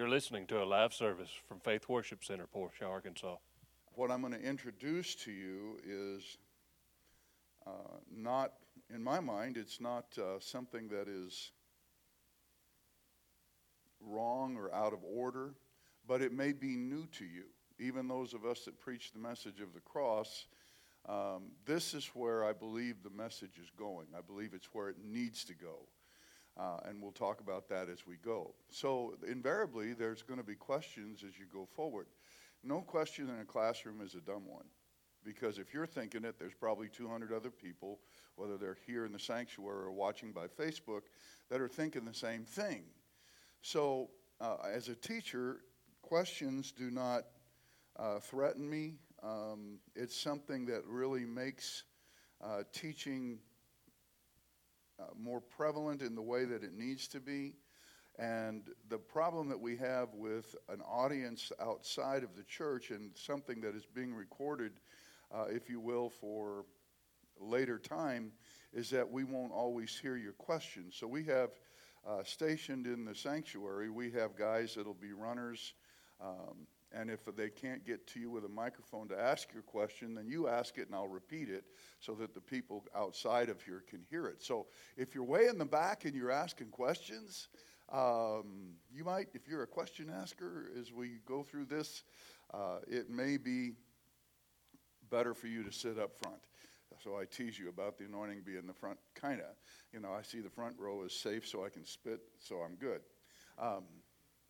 You're listening to a live service from Faith Worship Center, Portia, Arkansas. What I'm going to introduce to you is uh, not, in my mind, it's not uh, something that is wrong or out of order, but it may be new to you. Even those of us that preach the message of the cross, um, this is where I believe the message is going. I believe it's where it needs to go. Uh, and we'll talk about that as we go. So, invariably, there's going to be questions as you go forward. No question in a classroom is a dumb one. Because if you're thinking it, there's probably 200 other people, whether they're here in the sanctuary or watching by Facebook, that are thinking the same thing. So, uh, as a teacher, questions do not uh, threaten me. Um, it's something that really makes uh, teaching more prevalent in the way that it needs to be. And the problem that we have with an audience outside of the church and something that is being recorded, uh, if you will, for later time, is that we won't always hear your questions. So we have uh, stationed in the sanctuary, we have guys that'll be runners. Um, and if they can't get to you with a microphone to ask your question, then you ask it and I'll repeat it so that the people outside of here can hear it. So if you're way in the back and you're asking questions, um, you might, if you're a question asker, as we go through this, uh, it may be better for you to sit up front. So I tease you about the anointing being the front, kind of. You know, I see the front row is safe so I can spit, so I'm good. Um,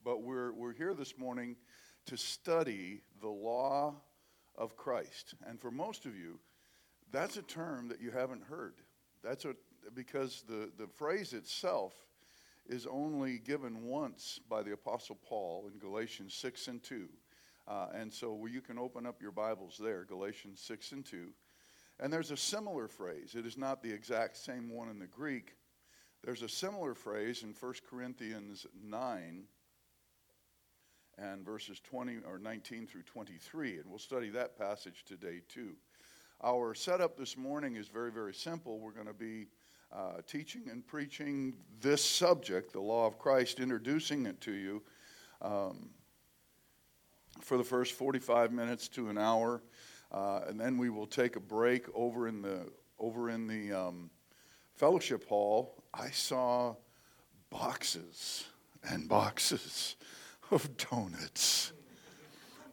but we're, we're here this morning to study the law of Christ. And for most of you, that's a term that you haven't heard. That's a, because the, the phrase itself is only given once by the Apostle Paul in Galatians 6 and 2. Uh, and so you can open up your Bibles there, Galatians 6 and 2. And there's a similar phrase. It is not the exact same one in the Greek. There's a similar phrase in 1 Corinthians 9 and verses 20 or 19 through 23. And we'll study that passage today too. Our setup this morning is very, very simple. We're going to be uh, teaching and preaching this subject, the law of Christ, introducing it to you um, for the first 45 minutes to an hour. Uh, and then we will take a break over in the over in the um, fellowship hall. I saw boxes and boxes of donuts.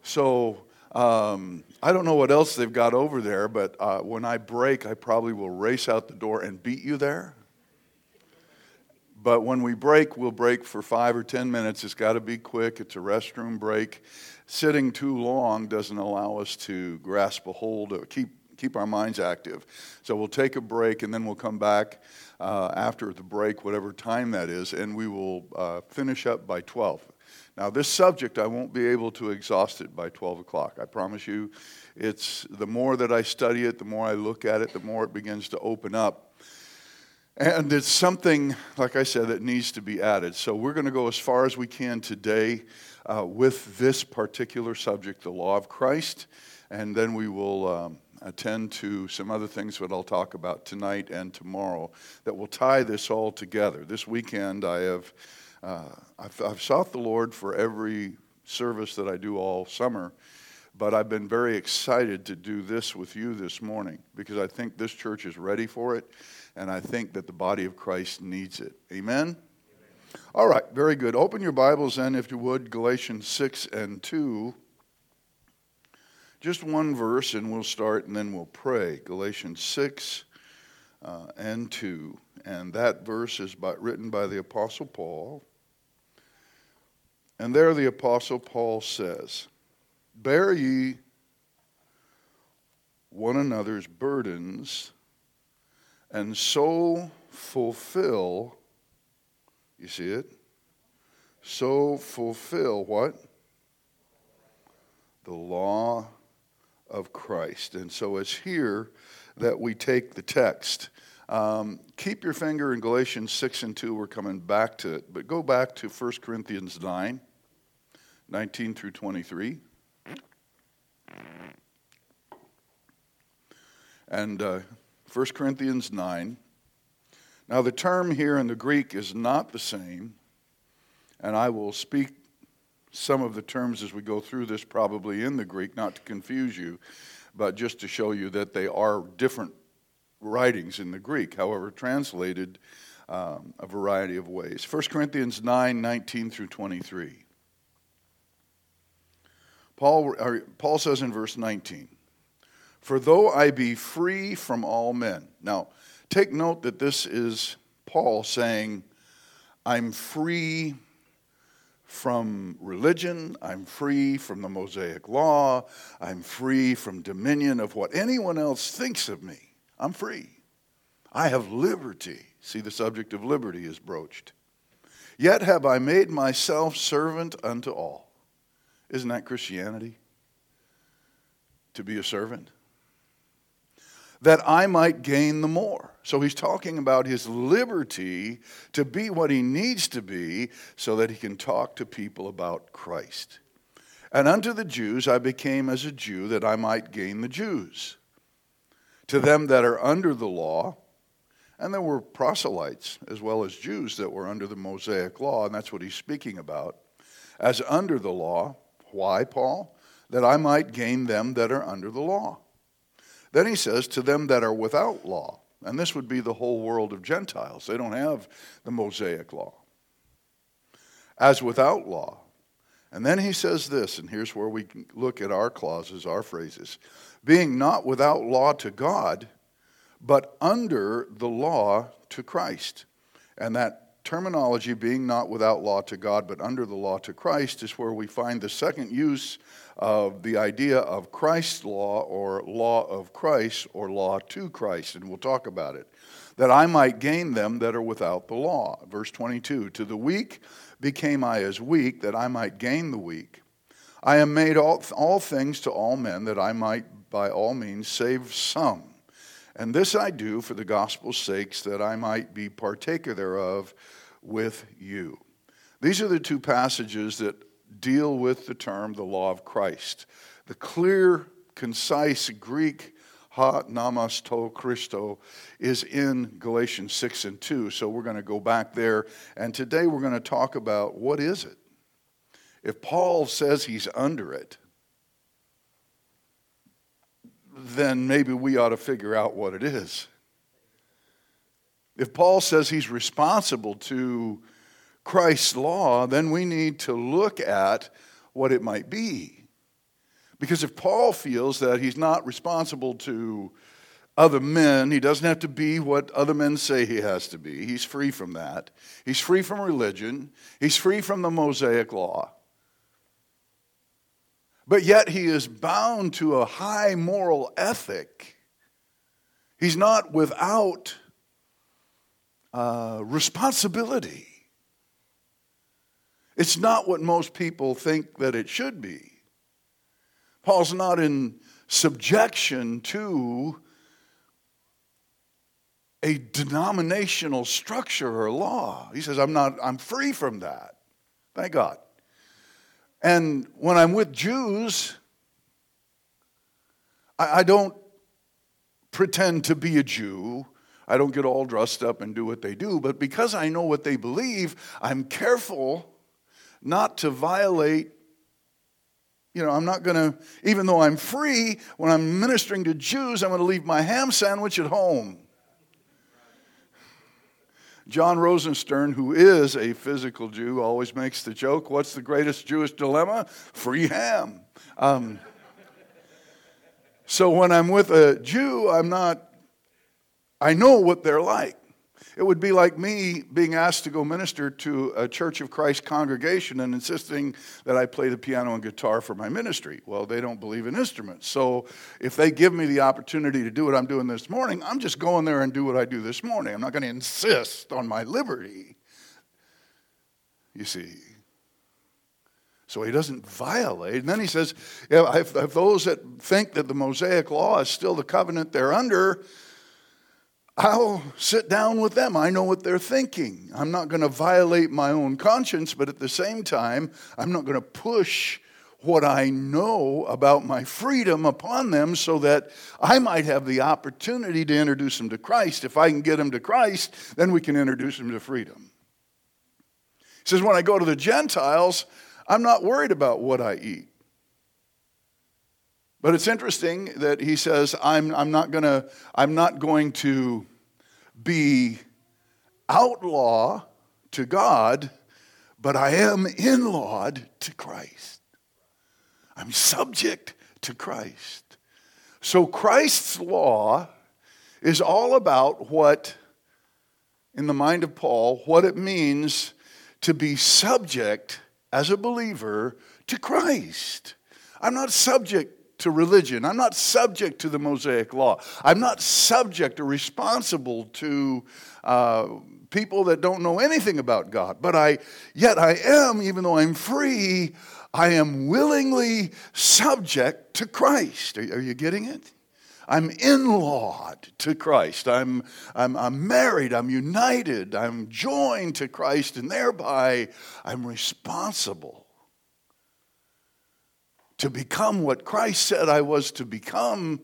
So um, I don't know what else they've got over there, but uh, when I break, I probably will race out the door and beat you there. But when we break, we'll break for five or ten minutes. It's got to be quick. It's a restroom break. Sitting too long doesn't allow us to grasp a hold, keep, keep our minds active. So we'll take a break and then we'll come back uh, after the break, whatever time that is, and we will uh, finish up by 12. Now, this subject, I won't be able to exhaust it by 12 o'clock. I promise you. It's the more that I study it, the more I look at it, the more it begins to open up. And it's something, like I said, that needs to be added. So we're going to go as far as we can today uh, with this particular subject, the law of Christ. And then we will um, attend to some other things that I'll talk about tonight and tomorrow that will tie this all together. This weekend, I have uh, I've, I've sought the Lord for every service that I do all summer, but I've been very excited to do this with you this morning because I think this church is ready for it, and I think that the body of Christ needs it. Amen? All right, very good. Open your Bibles then, if you would, Galatians 6 and 2. Just one verse, and we'll start and then we'll pray. Galatians 6 uh, and 2. And that verse is by, written by the Apostle Paul. And there the Apostle Paul says, Bear ye one another's burdens, and so fulfill, you see it? So fulfill what? The law of Christ. And so it's here that we take the text. Um, keep your finger in Galatians 6 and 2. We're coming back to it. But go back to 1 Corinthians 9. 19 through 23. And uh, 1 Corinthians 9. Now, the term here in the Greek is not the same, and I will speak some of the terms as we go through this, probably in the Greek, not to confuse you, but just to show you that they are different writings in the Greek, however, translated um, a variety of ways. 1 Corinthians 9 19 through 23. Paul, Paul says in verse 19, For though I be free from all men. Now, take note that this is Paul saying, I'm free from religion. I'm free from the Mosaic law. I'm free from dominion of what anyone else thinks of me. I'm free. I have liberty. See, the subject of liberty is broached. Yet have I made myself servant unto all. Isn't that Christianity? To be a servant? That I might gain the more. So he's talking about his liberty to be what he needs to be so that he can talk to people about Christ. And unto the Jews I became as a Jew that I might gain the Jews. To them that are under the law, and there were proselytes as well as Jews that were under the Mosaic law, and that's what he's speaking about. As under the law, why, Paul? That I might gain them that are under the law. Then he says, To them that are without law, and this would be the whole world of Gentiles. They don't have the Mosaic law. As without law. And then he says this, and here's where we look at our clauses, our phrases. Being not without law to God, but under the law to Christ. And that terminology, being not without law to God, but under the law to Christ, is where we find the second use of the idea of Christ's law or law of Christ or law to Christ, and we'll talk about it. That I might gain them that are without the law. Verse 22 To the weak became I as weak, that I might gain the weak. I am made all, all things to all men, that I might by all means save some. And this I do for the gospel's sakes, that I might be partaker thereof with you. These are the two passages that deal with the term the law of Christ. The clear, concise Greek ha namas to Christo is in Galatians 6 and 2. So we're going to go back there. And today we're going to talk about what is it? If Paul says he's under it, then maybe we ought to figure out what it is. If Paul says he's responsible to Christ's law, then we need to look at what it might be. Because if Paul feels that he's not responsible to other men, he doesn't have to be what other men say he has to be. He's free from that. He's free from religion. He's free from the Mosaic law. But yet he is bound to a high moral ethic. He's not without uh, responsibility. It's not what most people think that it should be. Paul's not in subjection to a denominational structure or law. He says, I'm not, I'm free from that. Thank God. And when I'm with Jews, I, I don't pretend to be a Jew. I don't get all dressed up and do what they do. But because I know what they believe, I'm careful not to violate. You know, I'm not going to, even though I'm free, when I'm ministering to Jews, I'm going to leave my ham sandwich at home. John Rosenstern, who is a physical Jew, always makes the joke what's the greatest Jewish dilemma? Free ham. Um, so when I'm with a Jew, I'm not, I know what they're like. It would be like me being asked to go minister to a Church of Christ congregation and insisting that I play the piano and guitar for my ministry. Well, they don't believe in instruments. So if they give me the opportunity to do what I'm doing this morning, I'm just going there and do what I do this morning. I'm not going to insist on my liberty. You see. So he doesn't violate. And then he says, if, if those that think that the Mosaic law is still the covenant they're under, I'll sit down with them. I know what they're thinking. I'm not going to violate my own conscience, but at the same time, I'm not going to push what I know about my freedom upon them so that I might have the opportunity to introduce them to Christ. If I can get them to Christ, then we can introduce them to freedom. He says, when I go to the Gentiles, I'm not worried about what I eat. But it's interesting that he says, I'm, I'm, not, gonna, I'm not going to be outlaw to God, but I am in lawed to Christ. I'm subject to Christ. So Christ's law is all about what, in the mind of Paul, what it means to be subject as a believer to Christ. I'm not subject to religion. I'm not subject to the Mosaic law. I'm not subject or responsible to uh, people that don't know anything about God. But I, yet I am, even though I'm free, I am willingly subject to Christ. Are, are you getting it? I'm in lawed to Christ. I'm, I'm, I'm married. I'm united. I'm joined to Christ, and thereby I'm responsible to become what Christ said I was to become.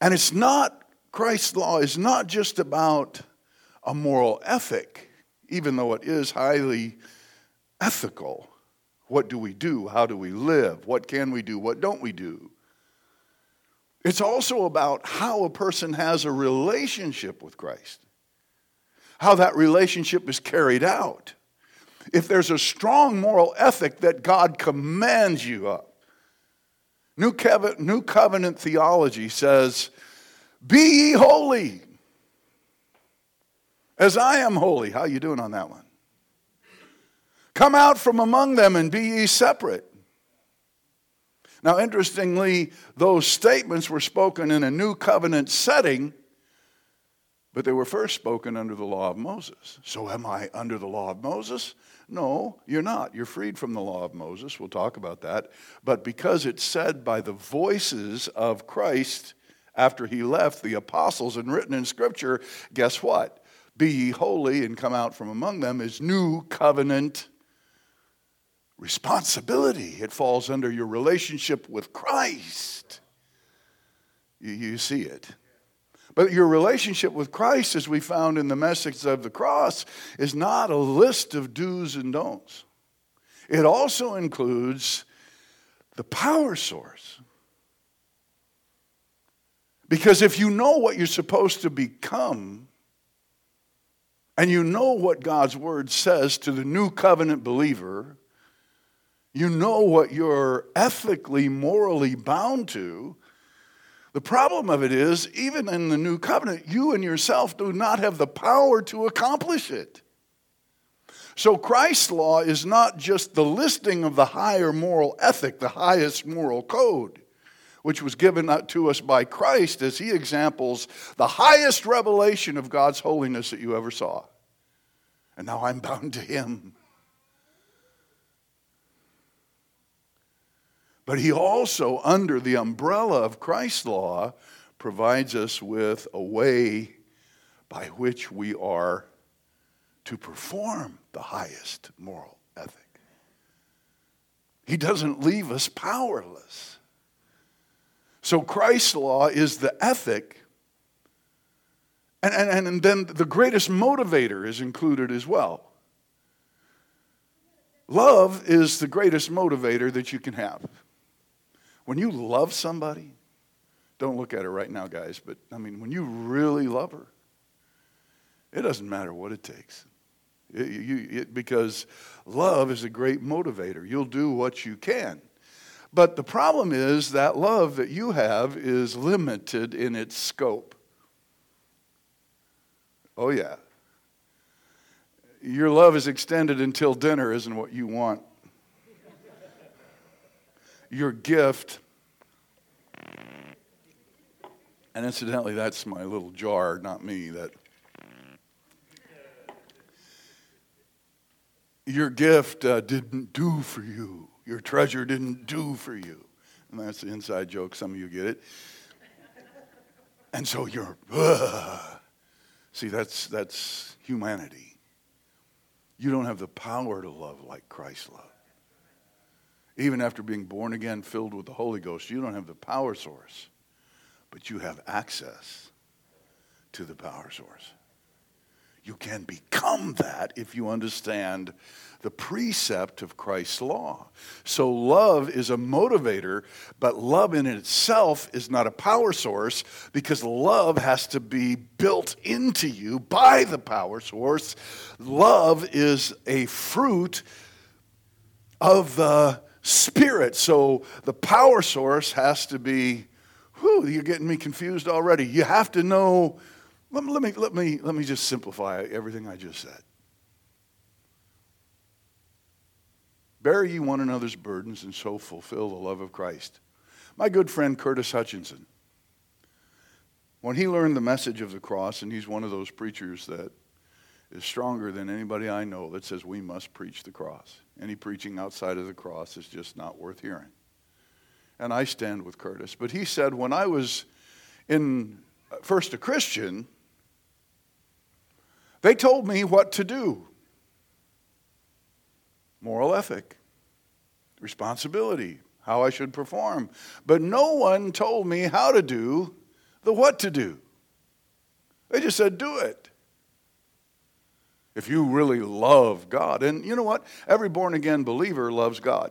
And it's not, Christ's law is not just about a moral ethic, even though it is highly ethical. What do we do? How do we live? What can we do? What don't we do? It's also about how a person has a relationship with Christ, how that relationship is carried out if there's a strong moral ethic that God commands you of. New covenant, New covenant theology says, Be ye holy as I am holy. How you doing on that one? Come out from among them and be ye separate. Now, interestingly, those statements were spoken in a new covenant setting but they were first spoken under the law of Moses. So, am I under the law of Moses? No, you're not. You're freed from the law of Moses. We'll talk about that. But because it's said by the voices of Christ after he left the apostles and written in Scripture, guess what? Be ye holy and come out from among them is new covenant responsibility. It falls under your relationship with Christ. You, you see it. But your relationship with Christ, as we found in the message of the cross, is not a list of do's and don'ts. It also includes the power source. Because if you know what you're supposed to become, and you know what God's word says to the new covenant believer, you know what you're ethically, morally bound to, the problem of it is, even in the new covenant, you and yourself do not have the power to accomplish it. So Christ's law is not just the listing of the higher moral ethic, the highest moral code, which was given to us by Christ as he examples the highest revelation of God's holiness that you ever saw. And now I'm bound to him. But he also, under the umbrella of Christ's law, provides us with a way by which we are to perform the highest moral ethic. He doesn't leave us powerless. So Christ's law is the ethic. And, and, and then the greatest motivator is included as well. Love is the greatest motivator that you can have. When you love somebody, don't look at her right now, guys, but I mean, when you really love her, it doesn't matter what it takes. It, you, it, because love is a great motivator. You'll do what you can. But the problem is that love that you have is limited in its scope. Oh, yeah. Your love is extended until dinner isn't what you want your gift. And incidentally, that's my little jar, not me. That your gift uh, didn't do for you. Your treasure didn't do for you. And that's the inside joke. Some of you get it. And so you're, uh, see, that's, that's humanity. You don't have the power to love like Christ loved. Even after being born again, filled with the Holy Ghost, you don't have the power source, but you have access to the power source. You can become that if you understand the precept of Christ's law. So love is a motivator, but love in itself is not a power source because love has to be built into you by the power source. Love is a fruit of the Spirit. So the power source has to be, whew, you're getting me confused already. You have to know, let let me, let me, let me just simplify everything I just said. Bear ye one another's burdens and so fulfill the love of Christ. My good friend Curtis Hutchinson, when he learned the message of the cross, and he's one of those preachers that is stronger than anybody I know that says we must preach the cross. Any preaching outside of the cross is just not worth hearing. And I stand with Curtis. But he said, when I was in uh, first a Christian, they told me what to do moral ethic, responsibility, how I should perform. But no one told me how to do the what to do. They just said, do it. If you really love God, and you know what? Every born again believer loves God.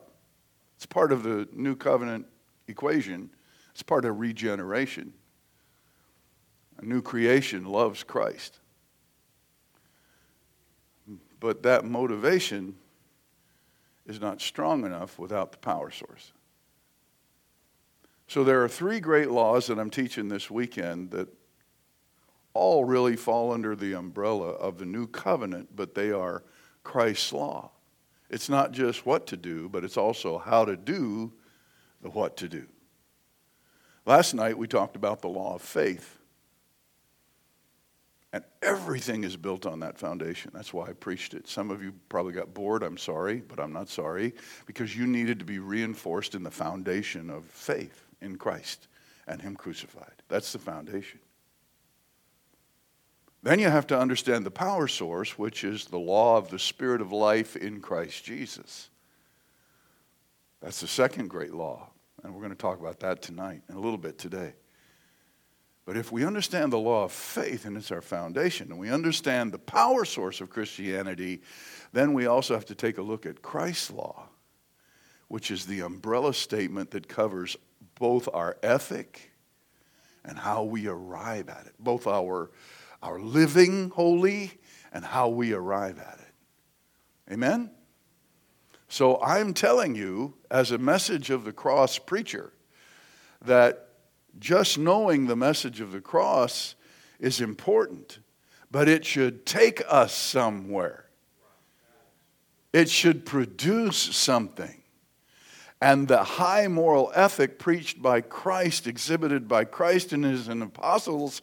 It's part of the new covenant equation, it's part of regeneration. A new creation loves Christ. But that motivation is not strong enough without the power source. So there are three great laws that I'm teaching this weekend that all really fall under the umbrella of the new covenant, but they are Christ's law. It's not just what to do, but it's also how to do the what to do. Last night we talked about the law of faith. And everything is built on that foundation. That's why I preached it. Some of you probably got bored. I'm sorry, but I'm not sorry because you needed to be reinforced in the foundation of faith in Christ and Him crucified. That's the foundation. Then you have to understand the power source, which is the law of the Spirit of life in Christ Jesus. That's the second great law. And we're going to talk about that tonight and a little bit today. But if we understand the law of faith, and it's our foundation, and we understand the power source of Christianity, then we also have to take a look at Christ's law, which is the umbrella statement that covers both our ethic and how we arrive at it, both our, our living holy and how we arrive at it. Amen? So I'm telling you, as a message of the cross preacher, that just knowing the message of the cross is important, but it should take us somewhere. It should produce something. And the high moral ethic preached by Christ, exhibited by Christ and his apostles,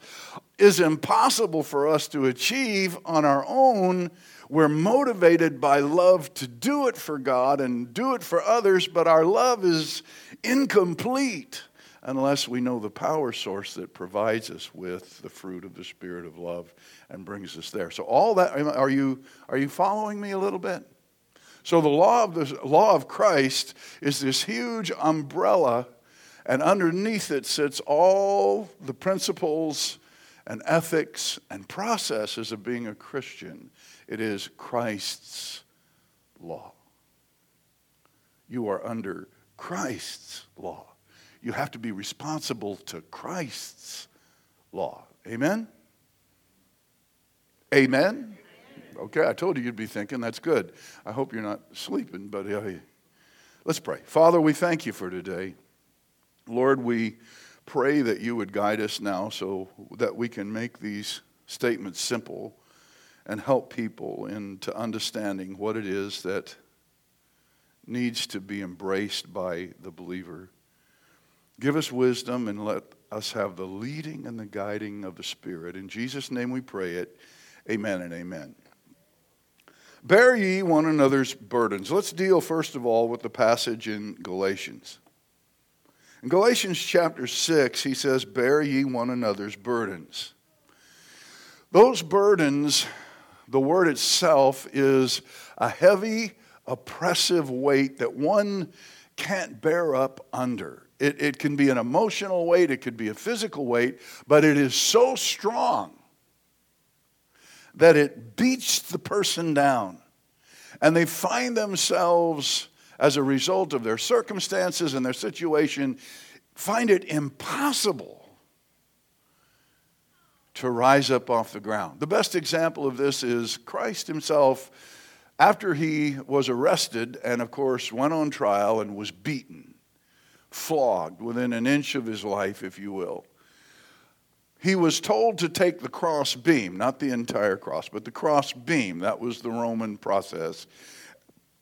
is impossible for us to achieve on our own. We're motivated by love to do it for God and do it for others, but our love is incomplete unless we know the power source that provides us with the fruit of the spirit of love and brings us there. So all that are you are you following me a little bit? So the law of the law of Christ is this huge umbrella and underneath it sits all the principles and ethics and processes of being a Christian. It is Christ's law. You are under Christ's law you have to be responsible to Christ's law. Amen? Amen? Okay, I told you you'd be thinking. That's good. I hope you're not sleeping, but uh, let's pray. Father, we thank you for today. Lord, we pray that you would guide us now so that we can make these statements simple and help people into understanding what it is that needs to be embraced by the believer. Give us wisdom and let us have the leading and the guiding of the Spirit. In Jesus' name we pray it. Amen and amen. Bear ye one another's burdens. Let's deal first of all with the passage in Galatians. In Galatians chapter 6, he says, Bear ye one another's burdens. Those burdens, the word itself is a heavy, oppressive weight that one can't bear up under. It, it can be an emotional weight, it could be a physical weight, but it is so strong that it beats the person down. and they find themselves, as a result of their circumstances and their situation, find it impossible to rise up off the ground. The best example of this is Christ himself, after he was arrested and, of course, went on trial and was beaten, flogged within an inch of his life, if you will. He was told to take the cross beam, not the entire cross, but the cross beam. That was the Roman process.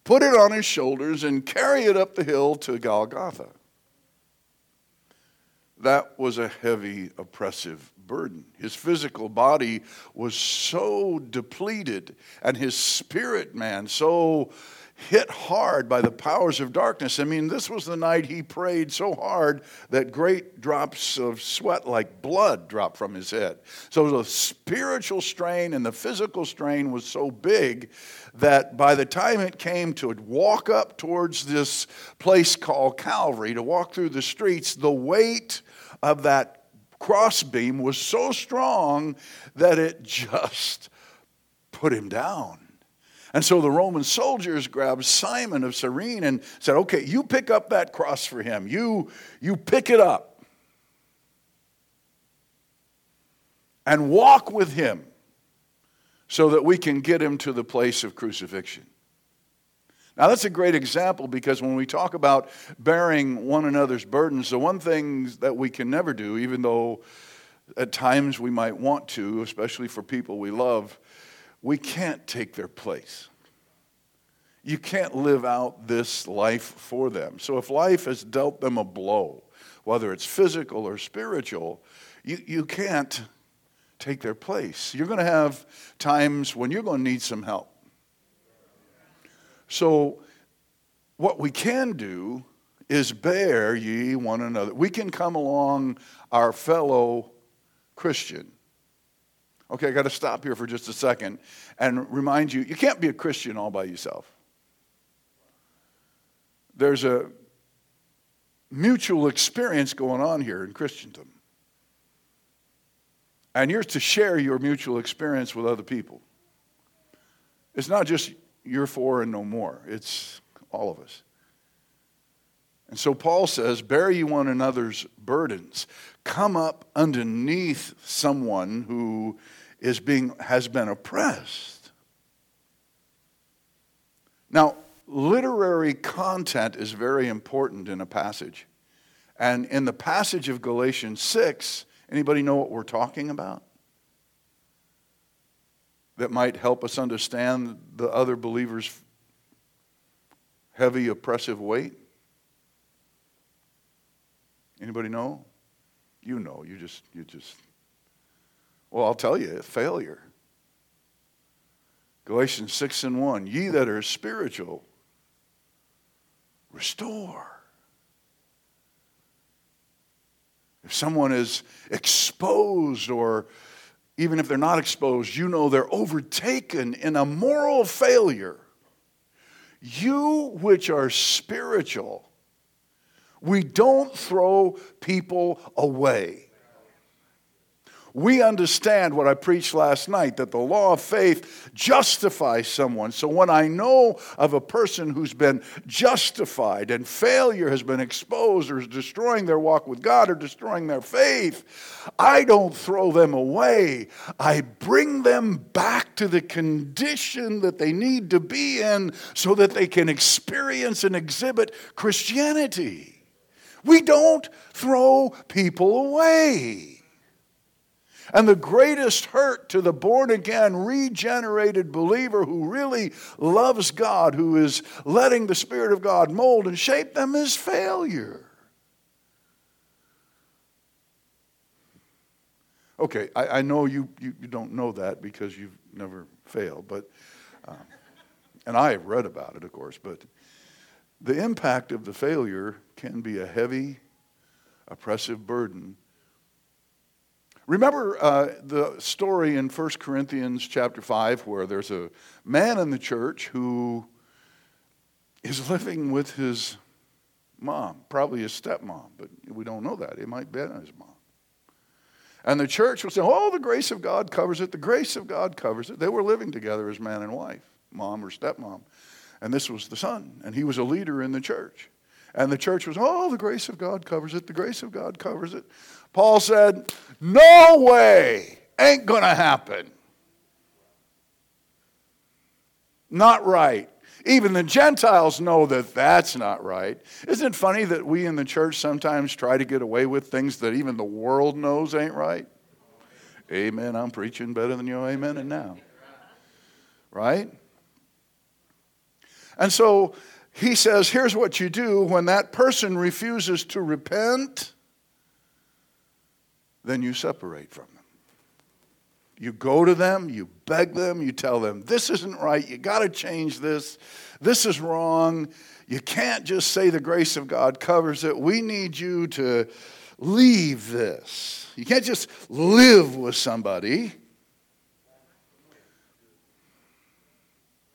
Put it on his shoulders and carry it up the hill to Golgotha. That was a heavy, oppressive burden. His physical body was so depleted, and his spirit man so hit hard by the powers of darkness. I mean, this was the night he prayed so hard that great drops of sweat, like blood, dropped from his head. So the spiritual strain and the physical strain was so big that by the time it came to walk up towards this place called Calvary, to walk through the streets, the weight of that crossbeam was so strong that it just put him down. And so the Roman soldiers grabbed Simon of Cyrene and said, Okay, you pick up that cross for him. You, you pick it up and walk with him so that we can get him to the place of crucifixion. Now, that's a great example because when we talk about bearing one another's burdens, the one thing that we can never do, even though at times we might want to, especially for people we love, we can't take their place. You can't live out this life for them. So if life has dealt them a blow, whether it's physical or spiritual, you, you can't take their place. You're going to have times when you're going to need some help. So, what we can do is bear ye one another. We can come along our fellow Christian. Okay, I got to stop here for just a second and remind you you can't be a Christian all by yourself. There's a mutual experience going on here in Christendom. And you're to share your mutual experience with other people. It's not just you're for and no more. It's all of us. And so Paul says, Bear ye one another's burdens. Come up underneath someone who is being, has been oppressed. Now, literary content is very important in a passage. And in the passage of Galatians 6, anybody know what we're talking about? that might help us understand the other believers' heavy, oppressive weight? Anybody know? You know. You just, you just. Well, I'll tell you, failure. Galatians 6 and 1. Ye that are spiritual, restore. If someone is exposed or even if they're not exposed, you know they're overtaken in a moral failure. You, which are spiritual, we don't throw people away we understand what I preached last night that the law of faith justifies someone. So when I know of a person who's been justified and failure has been exposed or is destroying their walk with God or destroying their faith, I don't throw them away. I bring them back to the condition that they need to be in so that they can experience and exhibit Christianity. We don't throw people away. And the greatest hurt to the born again, regenerated believer who really loves God, who is letting the Spirit of God mold and shape them, is failure. Okay, I, I know you, you, you, don't know that because you've never failed, but, um, and I have read about it, of course, but the impact of the failure can be a heavy, oppressive burden Remember uh, the story in 1 Corinthians chapter 5 where there's a man in the church who is living with his mom, probably his stepmom, but we don't know that. It might be his mom. And the church was saying, Oh, the grace of God covers it. The grace of God covers it. They were living together as man and wife. mom or stepmom. And this was the son, and he was a leader in the church. And the church was, oh, the grace of God covers it, the grace of God covers it. Paul said, no way, ain't gonna happen. Not right. Even the Gentiles know that that's not right. Isn't it funny that we in the church sometimes try to get away with things that even the world knows ain't right? Amen. I'm preaching better than you. Amen. And now. Right? And so he says, here's what you do when that person refuses to repent, then you separate from them. You go to them, you beg them, you tell them, this isn't right, you got to change this, this is wrong. You can't just say the grace of God covers it. We need you to leave this. You can't just live with somebody.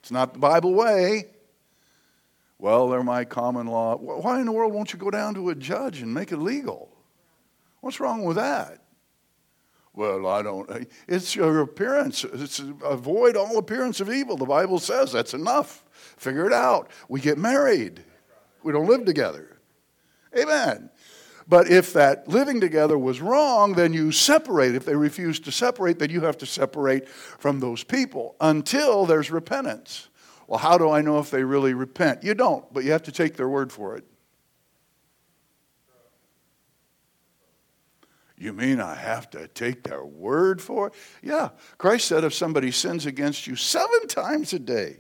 It's not the Bible way. Well, they're my common law. Why in the world won't you go down to a judge and make it legal? What's wrong with that? Well, I don't. It's your appearance. It's avoid all appearance of evil. The Bible says that's enough. Figure it out. We get married. We don't live together. Amen. But if that living together was wrong, then you separate. If they refuse to separate, then you have to separate from those people until there's repentance. Well, how do I know if they really repent? You don't, but you have to take their word for it. You mean I have to take their word for it? Yeah. Christ said if somebody sins against you seven times a day,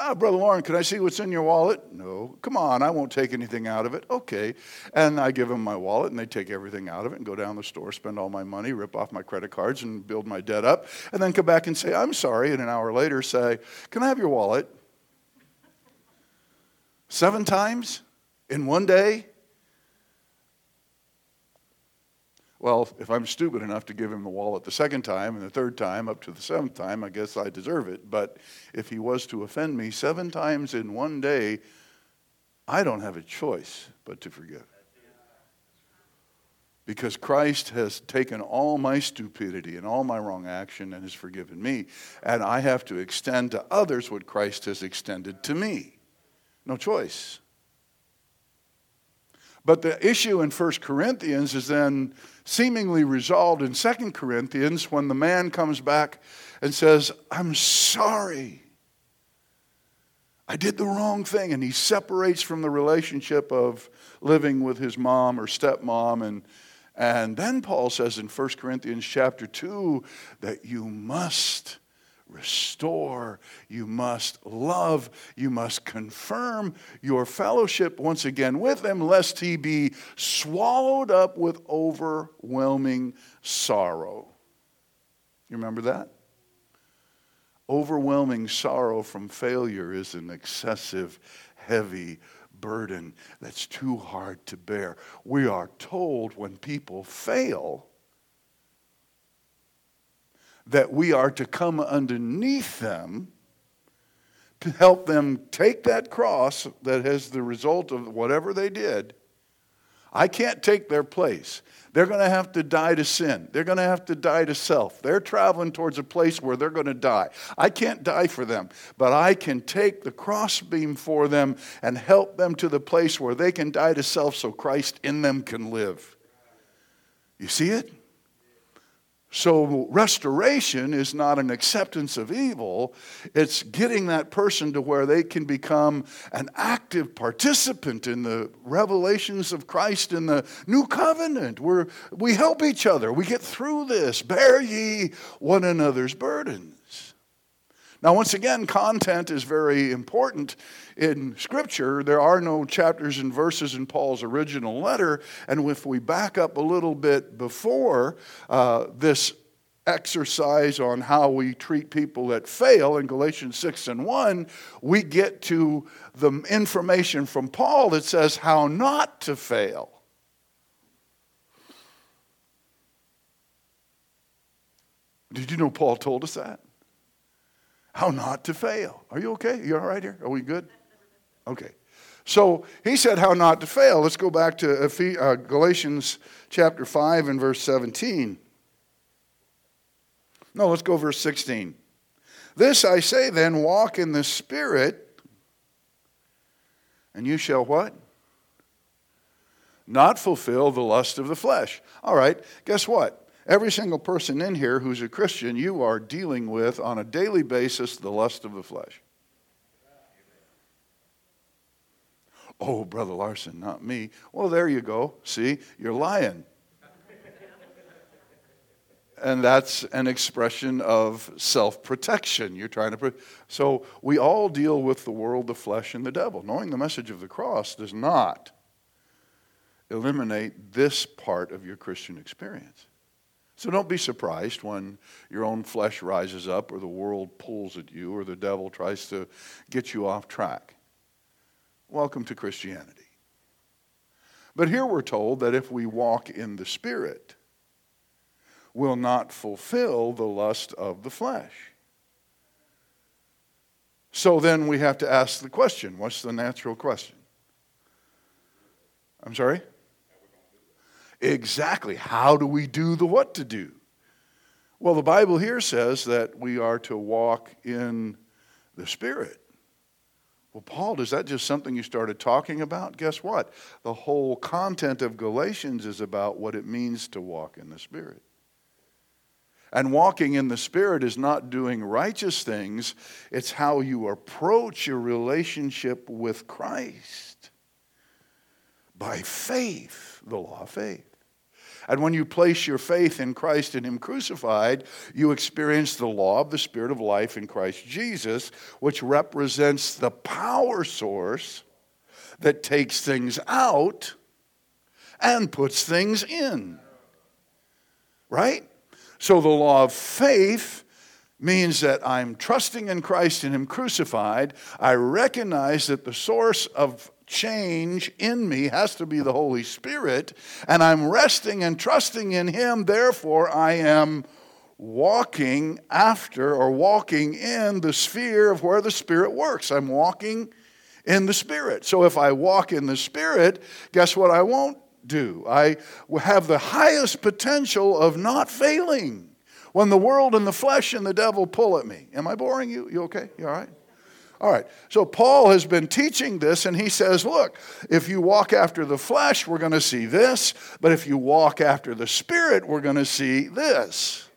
Ah, Brother Warren, can I see what's in your wallet? No. Come on, I won't take anything out of it. Okay. And I give them my wallet, and they take everything out of it and go down the store, spend all my money, rip off my credit cards, and build my debt up, and then come back and say, I'm sorry, and an hour later say, Can I have your wallet? Seven times in one day? Well, if I'm stupid enough to give him the wallet the second time and the third time up to the seventh time, I guess I deserve it. But if he was to offend me seven times in one day, I don't have a choice but to forgive. Because Christ has taken all my stupidity and all my wrong action and has forgiven me. And I have to extend to others what Christ has extended to me. No choice. But the issue in 1 Corinthians is then seemingly resolved in 2 Corinthians when the man comes back and says, I'm sorry. I did the wrong thing. And he separates from the relationship of living with his mom or stepmom. And, and then Paul says in 1 Corinthians chapter 2 that you must restore, you must love, you must confirm your fellowship once again with him, lest he be swallowed up with overwhelming sorrow. You remember that? Overwhelming sorrow from failure is an excessive, heavy burden that's too hard to bear. We are told when people fail, that we are to come underneath them to help them take that cross that has the result of whatever they did. I can't take their place. They're going to have to die to sin. They're going to have to die to self. They're traveling towards a place where they're going to die. I can't die for them, but I can take the crossbeam for them and help them to the place where they can die to self so Christ in them can live. You see it? So, restoration is not an acceptance of evil, it's getting that person to where they can become an active participant in the revelations of Christ in the new covenant, where we help each other. We get through this. Bear ye one another's burdens. Now, once again, content is very important in Scripture. There are no chapters and verses in Paul's original letter. And if we back up a little bit before uh, this exercise on how we treat people that fail in Galatians 6 and 1, we get to the information from Paul that says how not to fail. Did you know Paul told us that? How not to fail. Are you okay? You all right here? Are we good? Okay. So he said how not to fail. Let's go back to uh, Galatians chapter 5 and verse 17. No, let's go verse 16. This I say then, walk in the Spirit, and you shall what? Not fulfill the lust of the flesh. All right, guess what? Every single person in here who's a Christian, you are dealing with on a daily basis the lust of the flesh. Oh, Brother Larson, not me. Well, there you go. See, you're lying. and that's an expression of self protection. You're trying to. Pro- so we all deal with the world, the flesh, and the devil. Knowing the message of the cross does not eliminate this part of your Christian experience. So don't be surprised when your own flesh rises up, or the world pulls at you, or the devil tries to get you off track. Welcome to Christianity. But here we're told that if we walk in the Spirit, we'll not fulfill the lust of the flesh. So then we have to ask the question what's the natural question? I'm sorry? Exactly. How do we do the what to do? Well, the Bible here says that we are to walk in the Spirit. Well, Paul, is that just something you started talking about? Guess what? The whole content of Galatians is about what it means to walk in the Spirit. And walking in the Spirit is not doing righteous things, it's how you approach your relationship with Christ by faith, the law of faith. And when you place your faith in Christ and Him crucified, you experience the law of the Spirit of life in Christ Jesus, which represents the power source that takes things out and puts things in. Right? So the law of faith means that I'm trusting in Christ and Him crucified. I recognize that the source of change in me has to be the Holy Spirit, and I'm resting and trusting in Him. Therefore, I am walking after or walking in the sphere of where the Spirit works. I'm walking in the Spirit. So if I walk in the Spirit, guess what I won't do? I have the highest potential of not failing when the world and the flesh and the devil pull at me. Am I boring you? You okay? You all right? All right. So Paul has been teaching this, and he says, look, if you walk after the flesh, we're going to see this. But if you walk after the spirit, we're going to see this.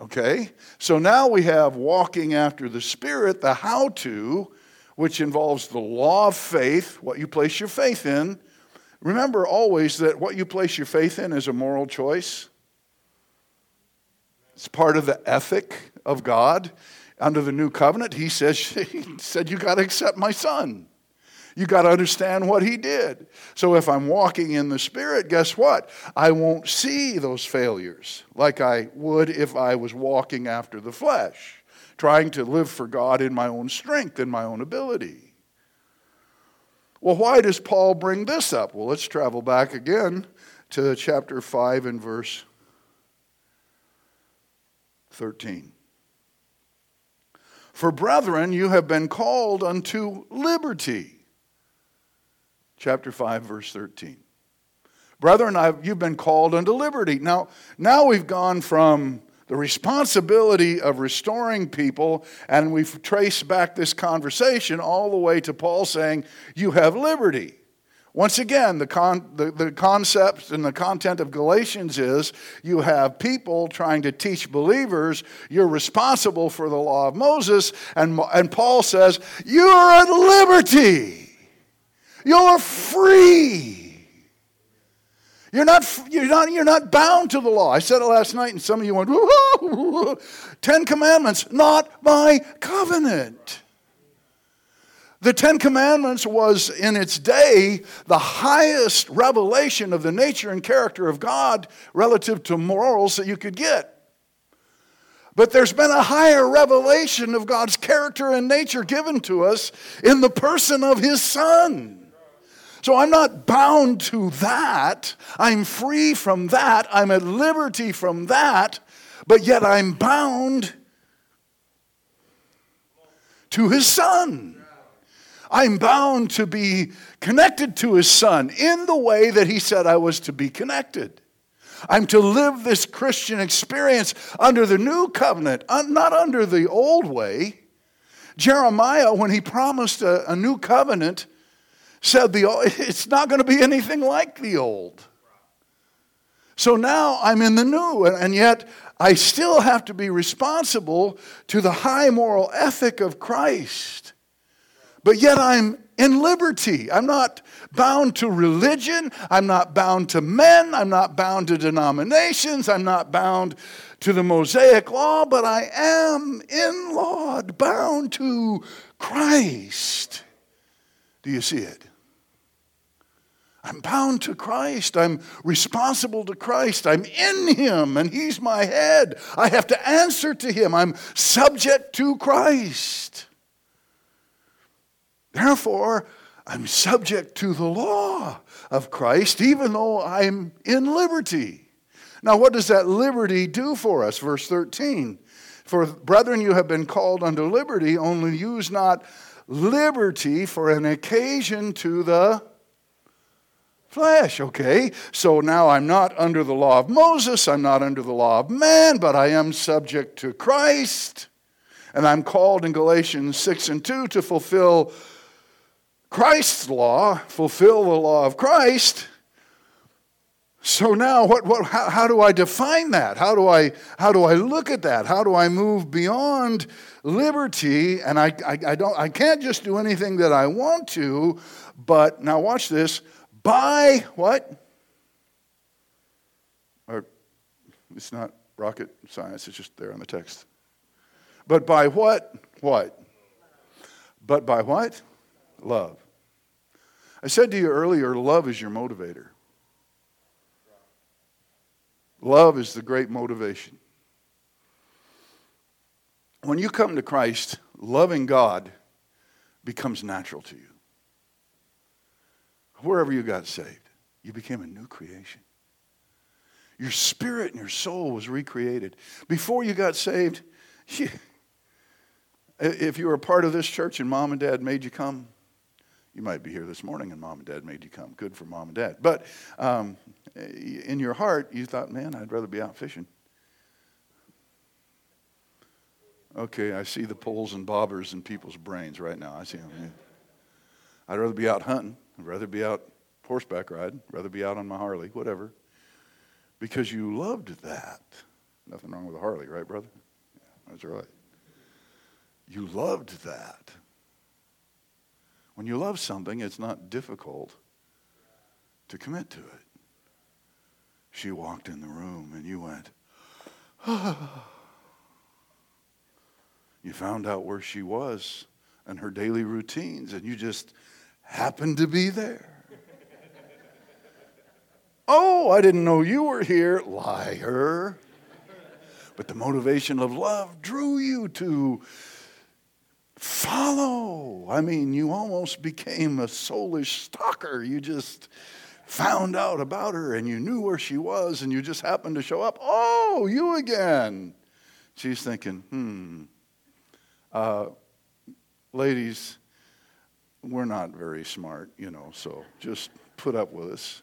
Okay? So now we have walking after the spirit, the how to, which involves the law of faith, what you place your faith in. Remember always that what you place your faith in is a moral choice. It's part of the ethic of God under the new covenant, he says, he said, You got to accept my son. You got to understand what he did. So if I'm walking in the Spirit, guess what? I won't see those failures like I would if I was walking after the flesh, trying to live for God in my own strength and my own ability. Well, why does Paul bring this up? Well, let's travel back again to chapter 5 and verse 13. For brethren, you have been called unto liberty. Chapter 5, verse 13. Brethren, I've, you've been called unto liberty. Now, now we've gone from the responsibility of restoring people, and we've traced back this conversation all the way to Paul saying, You have liberty. Once again, the, con- the, the concept and the content of Galatians is you have people trying to teach believers you're responsible for the law of Moses, and, and Paul says, You're at liberty, you're free. You're not, you're, not, you're not bound to the law. I said it last night, and some of you went, Ten Commandments, not my covenant. The Ten Commandments was, in its day, the highest revelation of the nature and character of God relative to morals that you could get. But there's been a higher revelation of God's character and nature given to us in the person of His Son. So I'm not bound to that. I'm free from that. I'm at liberty from that. But yet I'm bound to His Son. I'm bound to be connected to his son in the way that he said I was to be connected. I'm to live this Christian experience under the new covenant, not under the old way. Jeremiah, when he promised a, a new covenant, said the, it's not going to be anything like the old. So now I'm in the new, and yet I still have to be responsible to the high moral ethic of Christ. But yet I'm in liberty. I'm not bound to religion. I'm not bound to men. I'm not bound to denominations. I'm not bound to the Mosaic law, but I am in law, bound to Christ. Do you see it? I'm bound to Christ. I'm responsible to Christ. I'm in Him and He's my head. I have to answer to Him. I'm subject to Christ. Therefore, I'm subject to the law of Christ, even though I'm in liberty. Now, what does that liberty do for us? Verse 13 For brethren, you have been called unto liberty, only use not liberty for an occasion to the flesh, okay? So now I'm not under the law of Moses, I'm not under the law of man, but I am subject to Christ. And I'm called in Galatians 6 and 2 to fulfill Christ's law, fulfill the law of Christ. So now, what, what, how, how, do I define that? How do I, how do I look at that? How do I move beyond liberty? And I, I, I, don't, I can't just do anything that I want to, but now watch this by what? Or it's not rocket science, it's just there on the text. But by what? What? But by what? Love. I said to you earlier, love is your motivator. Love is the great motivation. When you come to Christ, loving God becomes natural to you wherever you got saved, you became a new creation. Your spirit and your soul was recreated. Before you got saved, if you were a part of this church and mom and dad made you come, you might be here this morning and mom and dad made you come. Good for mom and dad. But um, in your heart, you thought, man, I'd rather be out fishing. Okay, I see the poles and bobbers in people's brains right now. I see them. I'd rather be out hunting. I'd rather be out horseback riding, rather be out on my Harley, whatever. Because you loved that. Nothing wrong with a Harley, right, brother? Yeah, that's right. You loved that. When you love something, it's not difficult to commit to it. She walked in the room and you went. You found out where she was and her daily routines, and you just happened to be there. oh, I didn't know you were here, liar. But the motivation of love drew you to follow. I mean, you almost became a soulish stalker. You just found out about her and you knew where she was and you just happened to show up. Oh, you again. She's thinking, hmm. Uh, ladies, we're not very smart, you know, so just put up with us.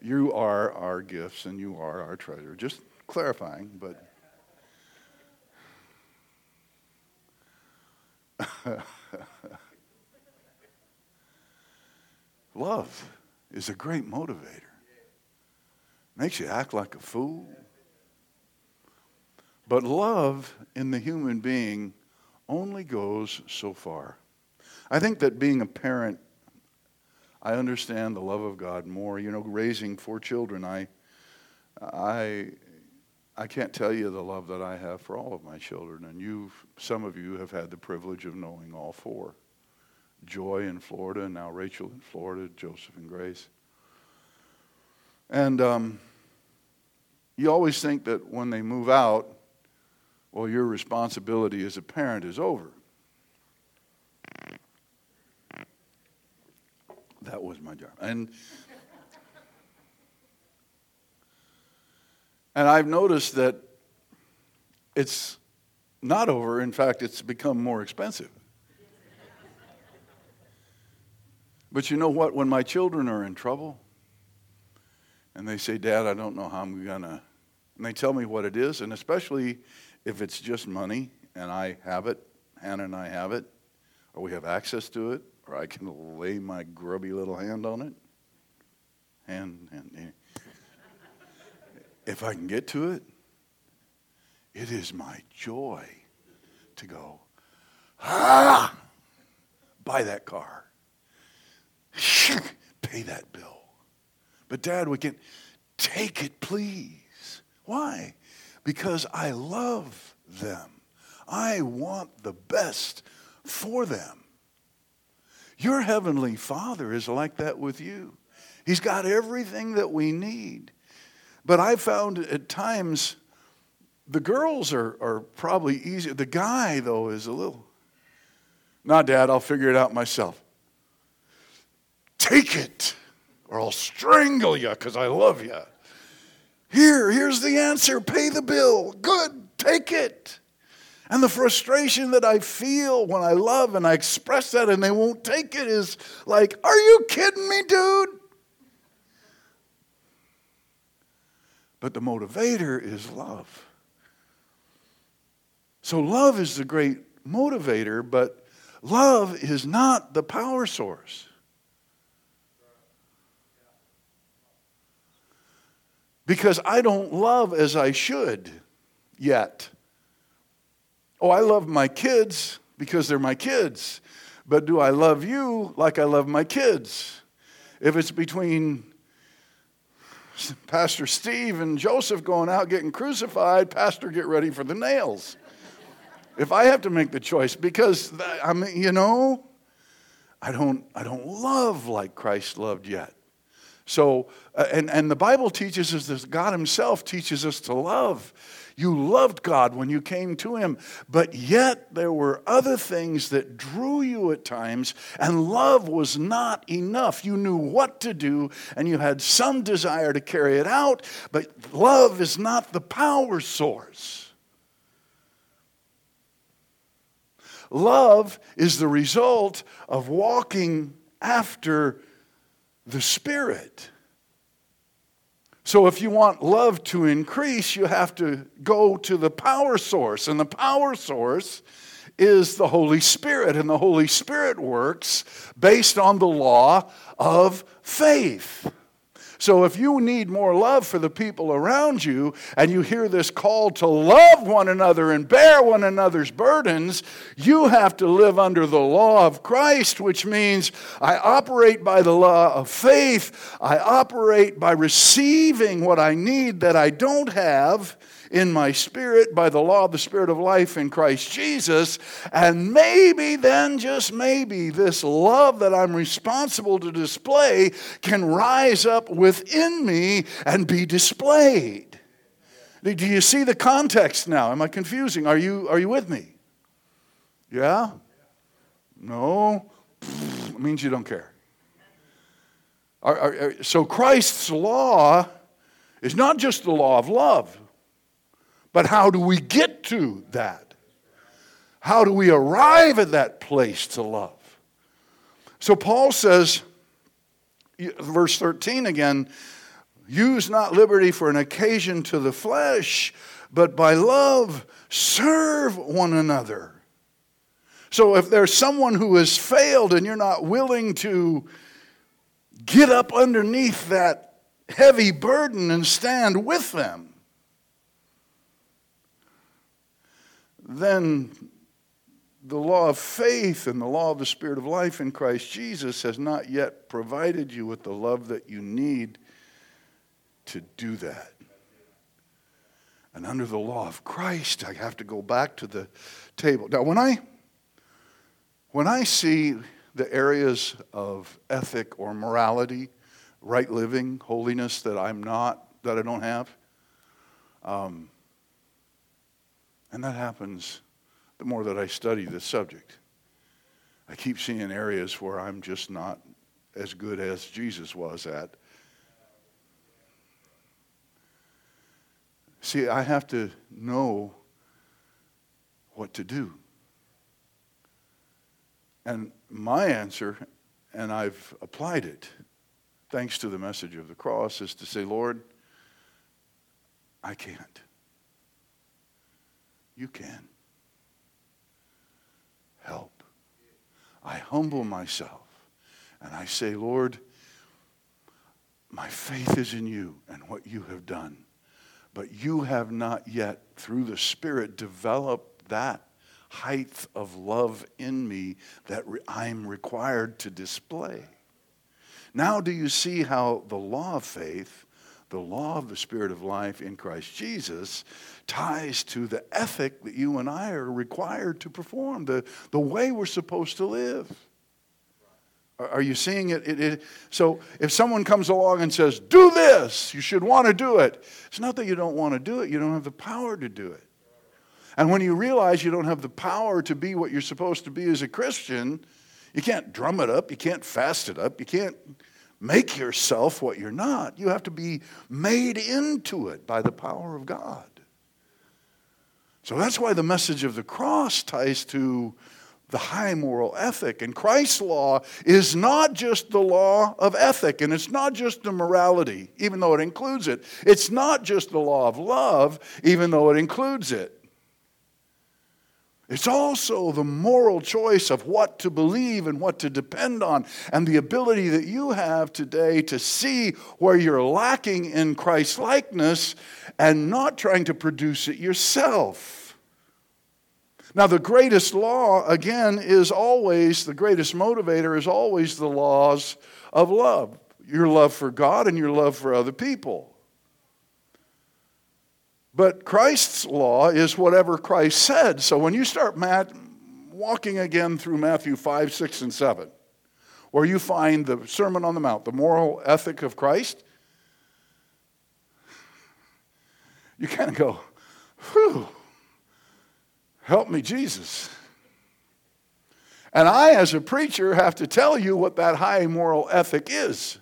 You are our gifts and you are our treasure. Just clarifying, but. Love is a great motivator. Makes you act like a fool. But love in the human being only goes so far. I think that being a parent, I understand the love of God more. You know, raising four children, I, I, I can't tell you the love that I have for all of my children, and you, some of you have had the privilege of knowing all four. Joy in Florida, and now Rachel in Florida, Joseph and Grace. And um, you always think that when they move out, well, your responsibility as a parent is over. That was my job. And and I've noticed that it's not over. In fact, it's become more expensive. But you know what? When my children are in trouble and they say, Dad, I don't know how I'm going to. And they tell me what it is, and especially if it's just money and I have it, Hannah and I have it, or we have access to it, or I can lay my grubby little hand on it. Hand, hand, hand. If I can get to it, it is my joy to go, ah, buy that car, pay that bill. But, Dad, we can take it, please. Why? Because I love them. I want the best for them. Your Heavenly Father is like that with you. He's got everything that we need. But I found at times the girls are, are probably easier. The guy, though, is a little. Not, Dad, I'll figure it out myself. Take it, or I'll strangle you because I love you. Here, here's the answer pay the bill. Good, take it. And the frustration that I feel when I love and I express that and they won't take it is like, are you kidding me, dude? But the motivator is love. So, love is the great motivator, but love is not the power source. Because I don't love as I should yet. Oh, I love my kids because they're my kids. But do I love you like I love my kids? If it's between Pastor Steve and Joseph going out getting crucified, Pastor, get ready for the nails. if I have to make the choice, because I mean, you know, I don't, I don't love like Christ loved yet. So, uh, and, and the Bible teaches us that God Himself teaches us to love. You loved God when you came to Him, but yet there were other things that drew you at times, and love was not enough. You knew what to do, and you had some desire to carry it out, but love is not the power source. Love is the result of walking after the Spirit. So, if you want love to increase, you have to go to the power source. And the power source is the Holy Spirit. And the Holy Spirit works based on the law of faith. So if you need more love for the people around you and you hear this call to love one another and bear one another's burdens, you have to live under the law of Christ, which means I operate by the law of faith. I operate by receiving what I need that I don't have in my spirit by the law of the Spirit of life in Christ Jesus. And maybe then, just maybe, this love that I'm responsible to display can rise up within me and be displayed. Do you see the context now? Am I confusing? Are you, are you with me? Yeah? No? It means you don't care. Are, are, are, so Christ's law is not just the law of love. But how do we get to that? How do we arrive at that place to love? So Paul says, verse 13 again, use not liberty for an occasion to the flesh, but by love serve one another. So if there's someone who has failed and you're not willing to get up underneath that heavy burden and stand with them, then the law of faith and the law of the Spirit of life in Christ Jesus has not yet provided you with the love that you need to do that. And under the law of Christ, I have to go back to the table. Now, when I when I see the areas of ethic or morality, right living, holiness that I'm not, that I don't have, um, and that happens the more that I study this subject. I keep seeing areas where I'm just not as good as Jesus was at. See, I have to know what to do. And my answer, and I've applied it, thanks to the message of the cross, is to say, Lord, I can't. You can. Help. I humble myself and I say, Lord, my faith is in you and what you have done. But you have not yet, through the Spirit, developed that height of love in me that I'm required to display. Now, do you see how the law of faith, the law of the Spirit of life in Christ Jesus, ties to the ethic that you and I are required to perform, the, the way we're supposed to live? Are you seeing it? It, it? So if someone comes along and says, do this, you should want to do it. It's not that you don't want to do it, you don't have the power to do it. And when you realize you don't have the power to be what you're supposed to be as a Christian, you can't drum it up, you can't fast it up, you can't make yourself what you're not. You have to be made into it by the power of God. So that's why the message of the cross ties to the high moral ethic. And Christ's law is not just the law of ethic, and it's not just the morality, even though it includes it. It's not just the law of love, even though it includes it. It's also the moral choice of what to believe and what to depend on, and the ability that you have today to see where you're lacking in Christ likeness and not trying to produce it yourself. Now, the greatest law, again, is always, the greatest motivator is always the laws of love your love for God and your love for other people. But Christ's law is whatever Christ said. So when you start Matt, walking again through Matthew 5, 6, and 7, where you find the Sermon on the Mount, the moral ethic of Christ, you kind of go, whew. Help me, Jesus. And I, as a preacher, have to tell you what that high moral ethic is.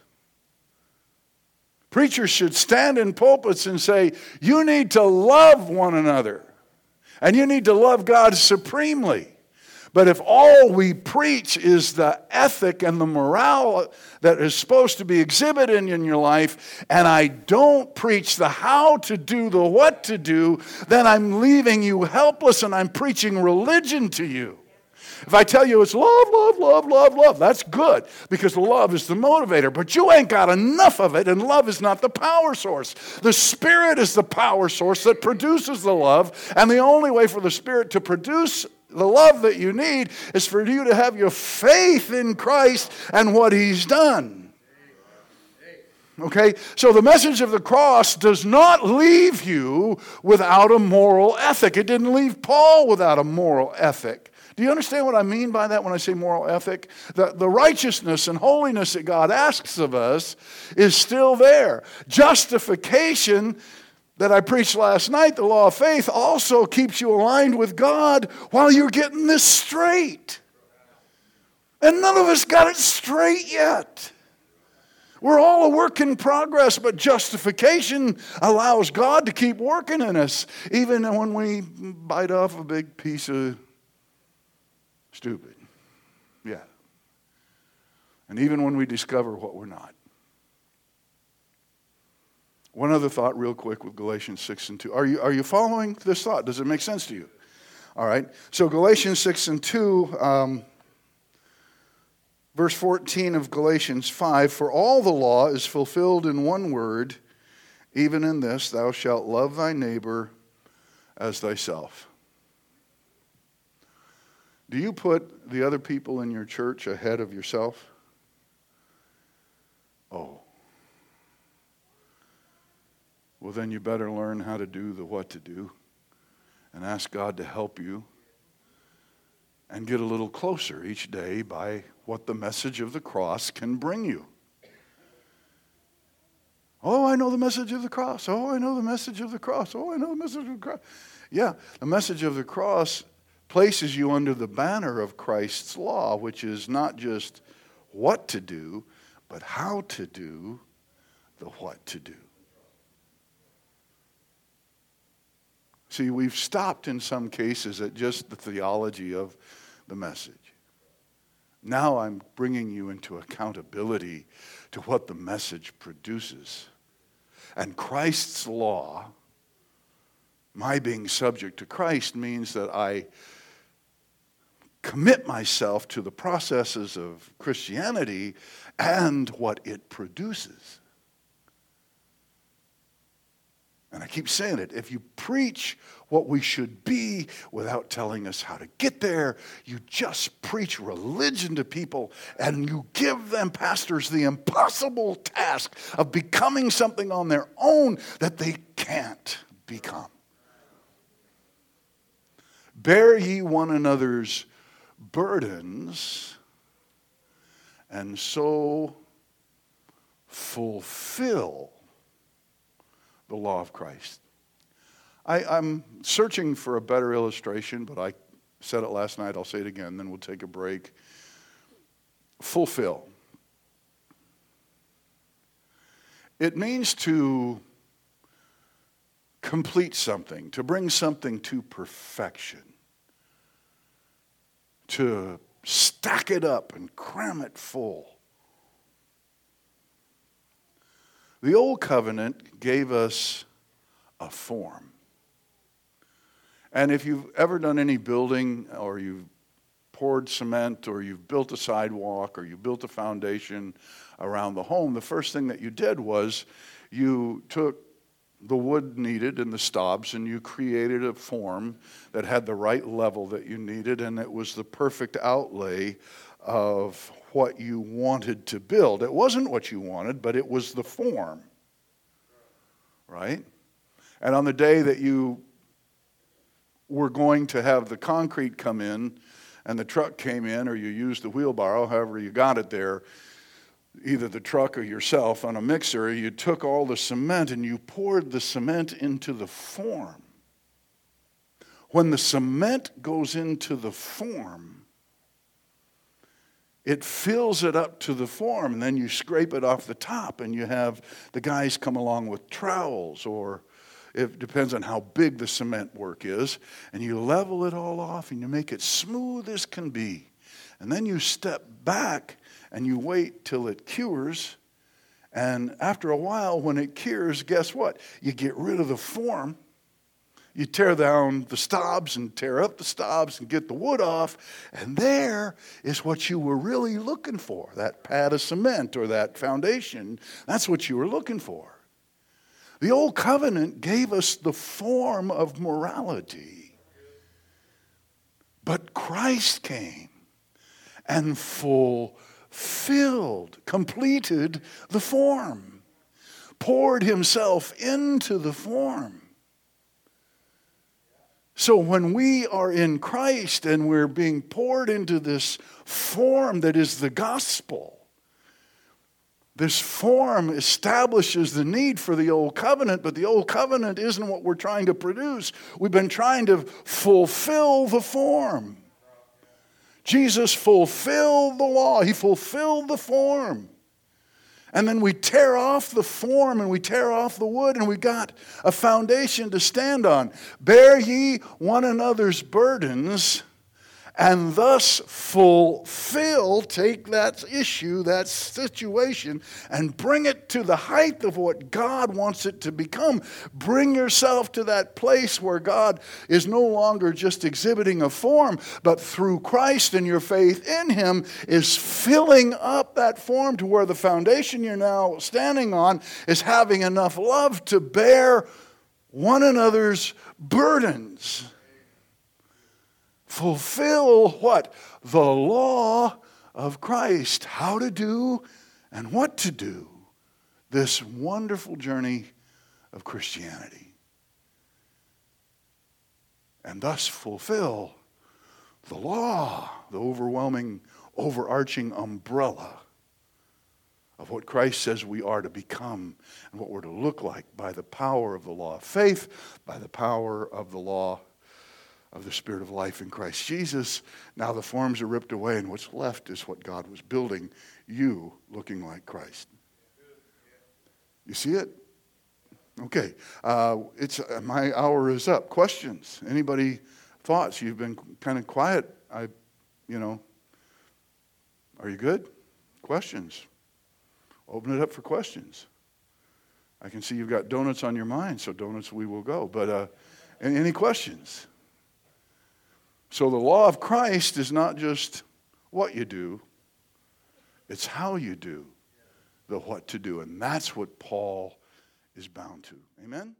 Preachers should stand in pulpits and say, You need to love one another, and you need to love God supremely. But if all we preach is the ethic and the morale that is supposed to be exhibited in your life, and I don't preach the how to do, the what to do, then I'm leaving you helpless and I'm preaching religion to you. If I tell you it's love, love, love, love, love, that's good because love is the motivator. But you ain't got enough of it, and love is not the power source. The Spirit is the power source that produces the love, and the only way for the Spirit to produce the love that you need is for you to have your faith in Christ and what He's done. Okay? So the message of the cross does not leave you without a moral ethic. It didn't leave Paul without a moral ethic. Do you understand what I mean by that when I say moral ethic? The, the righteousness and holiness that God asks of us is still there. Justification that I preached last night, the law of faith, also keeps you aligned with God while you're getting this straight. And none of us got it straight yet. We're all a work in progress, but justification allows God to keep working in us, even when we bite off a big piece of stupid. Yeah. And even when we discover what we're not. One other thought, real quick, with Galatians 6 and 2. Are you, are you following this thought? Does it make sense to you? All right. So, Galatians 6 and 2, um, verse 14 of Galatians 5 For all the law is fulfilled in one word, even in this, thou shalt love thy neighbor as thyself. Do you put the other people in your church ahead of yourself? Oh. well, then you better learn how to do the what to do and ask God to help you and get a little closer each day by what the message of the cross can bring you. Oh, I know the message of the cross. Oh, I know the message of the cross. Oh, I know the message of the cross. Yeah, the message of the cross places you under the banner of Christ's law, which is not just what to do, but how to do the what to do. See, we've stopped in some cases at just the theology of the message. Now I'm bringing you into accountability to what the message produces. And Christ's law, my being subject to Christ, means that I commit myself to the processes of Christianity and what it produces. And I keep saying it if you preach what we should be without telling us how to get there, you just preach religion to people and you give them, pastors, the impossible task of becoming something on their own that they can't become. Bear ye one another's burdens and so fulfill the law of Christ. I, am searching for a better illustration, but I said it last night. I'll say it again, then we'll take a break. Fulfill. It means to complete something, to bring something to perfection, to stack it up and cram it full. The Old Covenant gave us a form. And if you've ever done any building or you've poured cement or you've built a sidewalk or you built a foundation around the home, the first thing that you did was you took the wood needed and the stobs and you created a form that had the right level that you needed and it was the perfect outlay of what you wanted to build. It wasn't what you wanted, but it was the form. Right? And on the day that you were going to have the concrete come in and the truck came in, or you used the wheelbarrow, however you got it there, either the truck or yourself on a mixer, you took all the cement and you poured the cement into the form. When the cement goes into the form, it fills it up to the form, and then you scrape it off the top, and you have the guys come along with trowels, or it depends on how big the cement work is, and you level it all off and you make it smooth as can be. And then you step back and you wait till it cures. And after a while, when it cures, guess what? You get rid of the form you tear down the stobs and tear up the stobs and get the wood off, and there is what you were really looking for that pad of cement or that foundation. That's what you were looking for. The Old Covenant gave us the form of morality, but Christ came and fulfilled, completed the form, poured himself into the form. So when we are in Christ and we're being poured into this form that is the gospel, this form establishes the need for the old covenant, but the old covenant isn't what we're trying to produce. We've been trying to fulfill the form. Jesus fulfilled the law, He fulfilled the form. And then we tear off the form and we tear off the wood, and we got a foundation to stand on. Bear ye one another's burdens and thus fulfill, take that issue, that situation, and bring it to the height of what God wants it to become. Bring yourself to that place where God is no longer just exhibiting a form, but through Christ and your faith in Him is filling up that form to where the foundation you're now standing on is having enough love to bear one another's burdens fulfill what? The law of Christ. How to do and what to do. This wonderful journey of Christianity. And thus fulfill the law, the overwhelming, overarching umbrella of what Christ says we are to become and what we're to look like by the power of the law of faith, by the power of the law of the Spirit of life in Christ Jesus. Now the forms are ripped away, and what's left is what God was building you looking like Christ. You see it? Okay. Uh, it's, uh, my hour is up. Questions? Anybody thoughts? You've been kind of quiet. I, you know, Are you good? Questions? Open it up for questions. I can see you've got donuts on your mind, so donuts we will go. But uh, any, any questions? So the law of Christ is not just what you do, it's how you do the what to do. And that's what Paul is bound to. Amen?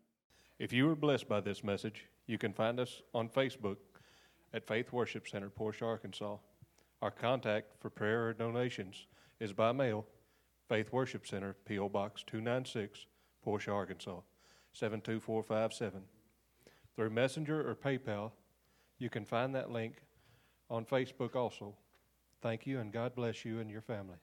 If you were blessed by this message, you can find us on Facebook at Faith Worship Center, Portia, Arkansas. Our contact for prayer or donations is by mail, Faith Worship Center, P.O. Box 296, Portia, Arkansas 72457. Through Messenger or PayPal, you can find that link on Facebook also. Thank you, and God bless you and your family.